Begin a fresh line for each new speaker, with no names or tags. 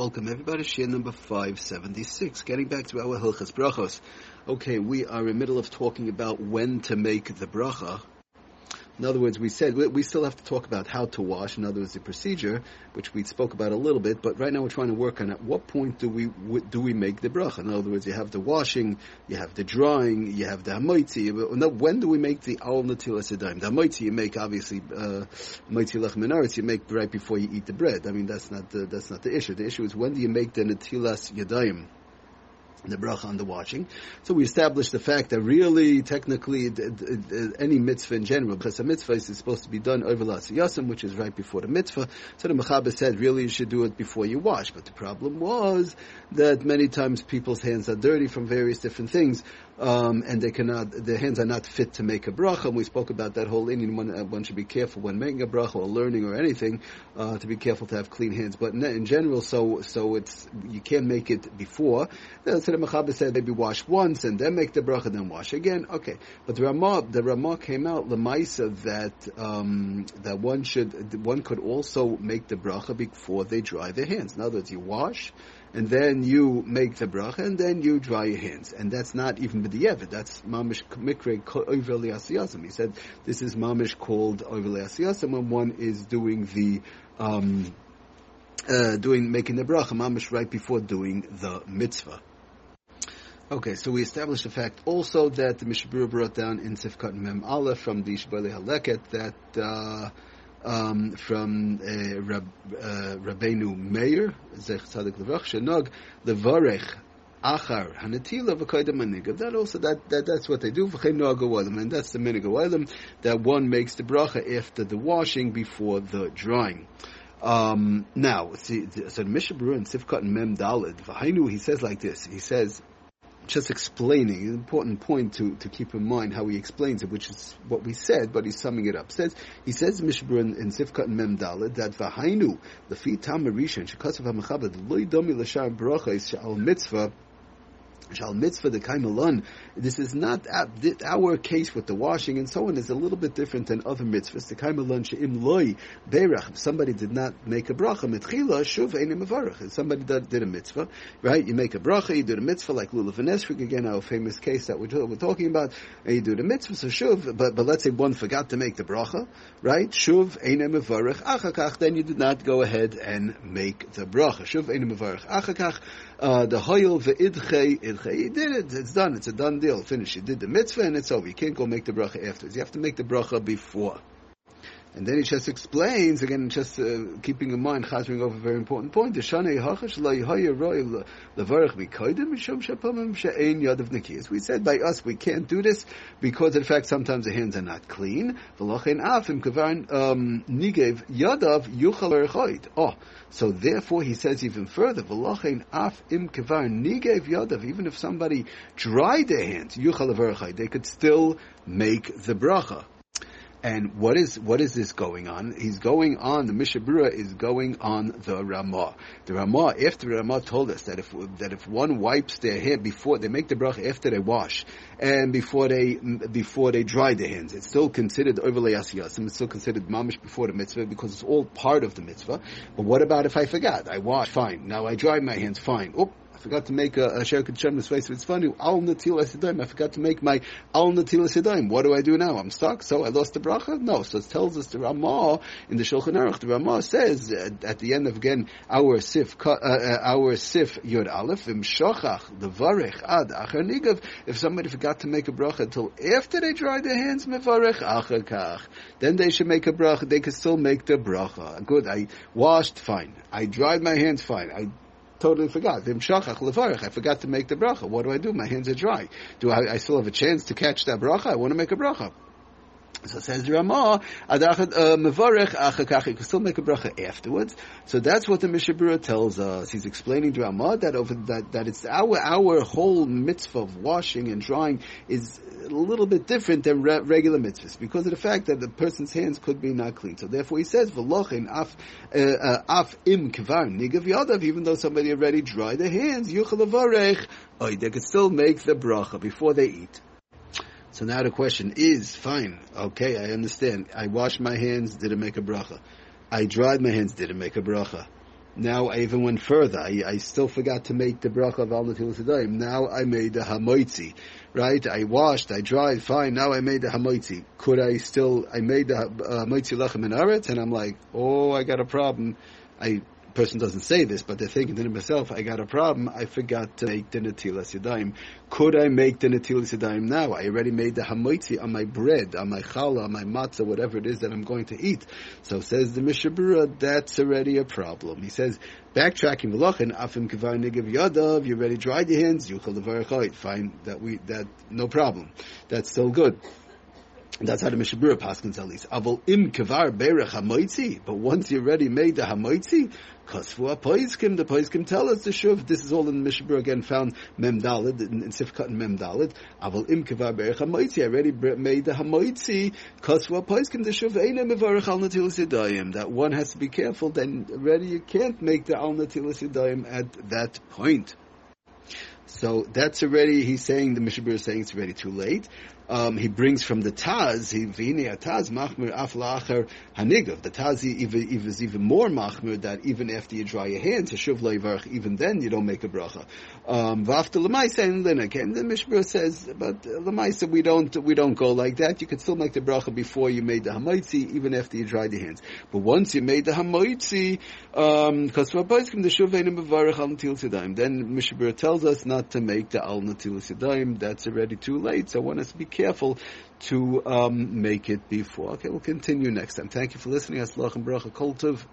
Welcome everybody, Shia number 576. Getting back to our Hilchas Brachos. Okay, we are in the middle of talking about when to make the bracha. In other words, we said we, still have to talk about how to wash. In other words, the procedure, which we spoke about a little bit. But right now, we're trying to work on at what point do we do we make the bracha? In other words, you have the washing, you have the drying, you have the hamaiti. When do we make the al natilas The hamaiti you make obviously uh, hamaiti uh, you make right before you eat the bread. I mean, that's not the, that's not the issue. The issue is when do you make the natilas yadayim? The bracha on the washing. So we established the fact that really, technically, any mitzvah in general, because a mitzvah is supposed to be done over Latziyasim, which is right before the mitzvah. So the Mechaber said, really, you should do it before you wash. But the problem was that many times people's hands are dirty from various different things um, and they cannot, their hands are not fit to make a bracha. And we spoke about that whole Indian one, uh, one should be careful when making a bracha or learning or anything, uh, to be careful to have clean hands. But in, in, general, so, so it's, you can't make it before. So the Mechaber said maybe wash once and then make the bracha, then wash again. Okay. But the Ramah, the Ramah came out, Lamaisa, that, um, that one should, one could also make the bracha before they dry their hands. In other words, you wash, and then you make the bracha, and then you dry your hands. And that's not even b'di'evet. That's mamish mikre oivel asiyasam. He said this is mamish called oivel asiyasam when one is doing the um, uh, doing making the bracha mamish right before doing the mitzvah. Okay, so we established the fact also that the Mishnah Berurah brought down in Sifkat Mem Aleph from the Shibbolei Haleket that. Uh, um, from uh, Rab, uh, Rabbeinu Meir, Zech Tzadik Levrach, Shenog, Levarech, Achar, Hanatila, V'koydem Manigav. That also, that, that, that's what they do, V'chem Noagawalim, and that's the Minigawalim, that one makes the bracha after the washing, before the drying. Um, now, see, so the Mishnah Berurah and Sifkat and Mem Dalid, V'hainu, he says like this, he says, just explaining an important point to, to keep in mind how he explains it, which is what we said, but he's summing it up. Says he says Mishbur in, in Sifkat and Memdalad that v'hainu lefi tam rishon shekasav hamachabed loy domi l'shar bracha is al mitzvah Shal mitzvah the kaimalon. This is not our case with the washing and so on is a little bit different than other mitzvahs. The kaimalon she'im loy berach. Somebody did not make a bracha mitchila shuv einim avarach. Somebody did a mitzvah, right? You make a bracha, you do the mitzvah like lulav and again, our famous case that we're, we're talking about, and you do the mitzvah. So shuv, but but let's say one forgot to make the bracha, right? Shuv einim avarach achakach. Then you did not go ahead and make the bracha. Shuv einim avarach achakach. Uh, the hoyel ve'idchei idchei. He did it. It's done. It's a done deal. Finished. You did the mitzvah and it's over. You can't go make the bracha afterwards. You have to make the bracha before. And then he just explains again, just uh, keeping in mind, chazering over a very important point. As we said by us, we can't do this because, in fact, sometimes the hands are not clean. Um, oh, so therefore, he says even further. Even if somebody dried their hands, they could still make the bracha. And what is what is this going on? He's going on. The Mishnah Berurah is going on the Ramah. The Ramah, after the Ramah told us that if that if one wipes their hair before they make the bracha after they wash and before they before they dry their hands, it's still considered overlay asiyasim. It's still considered mamish before the mitzvah because it's all part of the mitzvah. But what about if I forgot? I wash fine. Now I dry my hands fine. Oop, forgot to make a, a Sherkut Shem face. It's funny. Al Natil Esidaim. I forgot to make my Al Natil Esidaim. What do I do now? I'm stuck. So I lost the bracha? No. So it tells us the Ramah in the Shulchan Aruch. The Ramah says uh, at the end of again our Sif, uh, uh, our Sif Yod Aleph, Im Shochach, the Varech Ad Acher Nigav. If somebody forgot to make a bracha until after they dry their hands, Mevarech Acher Kach. Then they should make a bracha. They could still make the bracha. Good. I washed, fine. I dried my hands, fine. I totally forgot. I forgot to make the bracha. What do I do? My hands are dry. Do I, I still have a chance to catch that bracha? I want to make a bracha. So says Ramah, uh, Mevarech. You can still make a bracha afterwards. So that's what the Mishnah Berurah tells us. He's explaining to Ramah that over that that it's our our whole mitzvah of washing and drying is a little bit different than re- regular mitzvahs because of the fact that the person's hands could be not clean. So therefore, he says v'lochin af uh, uh, af im kvar nigav yadav. Even though somebody already dried their hands, avarech. Oh, they could still make the bracha before they eat. So now the question is, fine, okay, I understand. I washed my hands, didn't make a bracha. I dried my hands, didn't make a bracha. Now I even went further. I, I still forgot to make the bracha of al natilas Now I made the hamoitzi, right? I washed, I dried, fine. Now I made the hamoitzi. Could I still? I made the uh, hamoitzi lechem and aretz, and I'm like, oh, I got a problem. I person doesn't say this, but they're thinking to themselves, I got a problem, I forgot to make the Natilas Yadayim. Could I make the Natilas Yadayim now? I already made the Hamoitzi on my bread, on my challah, on my matzah, whatever it is that I'm going to eat. So says the Mishnah Berurah, that's already a problem. He says, backtracking Velachin, Afim Kivar Nigav Yadav, you already dried your hands, Yuchal. Fine, that we, that, no problem. That's still good. That's how the Mishnah Berurah paskins at least. Avol im kavar berech hamoitzi. But once you already made the hamoitzi, kasfu poiskim, the poiskim tell us the shuv. This is all in the Mishnah Berurah again found mem dalid in, in Sifkat and mem dalid. Avol im kavar berech hamoitzi. I already made the hamoitzi. Kasfu poiskim the shuv eina mevarech al natilas. That one has to be careful. Then already you can't make the al natilas yadayim at that point. So that's already, he's saying, the Mishabur is saying it's already too late um, he brings from the Taz, he Taz machmir af la'acher hanigav. The Taz even, is even more machmir that even after you dry your hands, shuv leivarch, even then you don't make a bracha. Um, v'after lemaisa and linak. And the Mishmur says, but lemaisa we don't we don't go like that. You can still make the bracha before you made the hamaitzi, even after you dried your hands. But once you made the hamaitzi, um, Then Mishmur tells us not to make the al natil That's already too late. So one has to be careful to um, make it before. Okay, we'll continue next time. Thank you for listening. Aslach and bracha kultiv.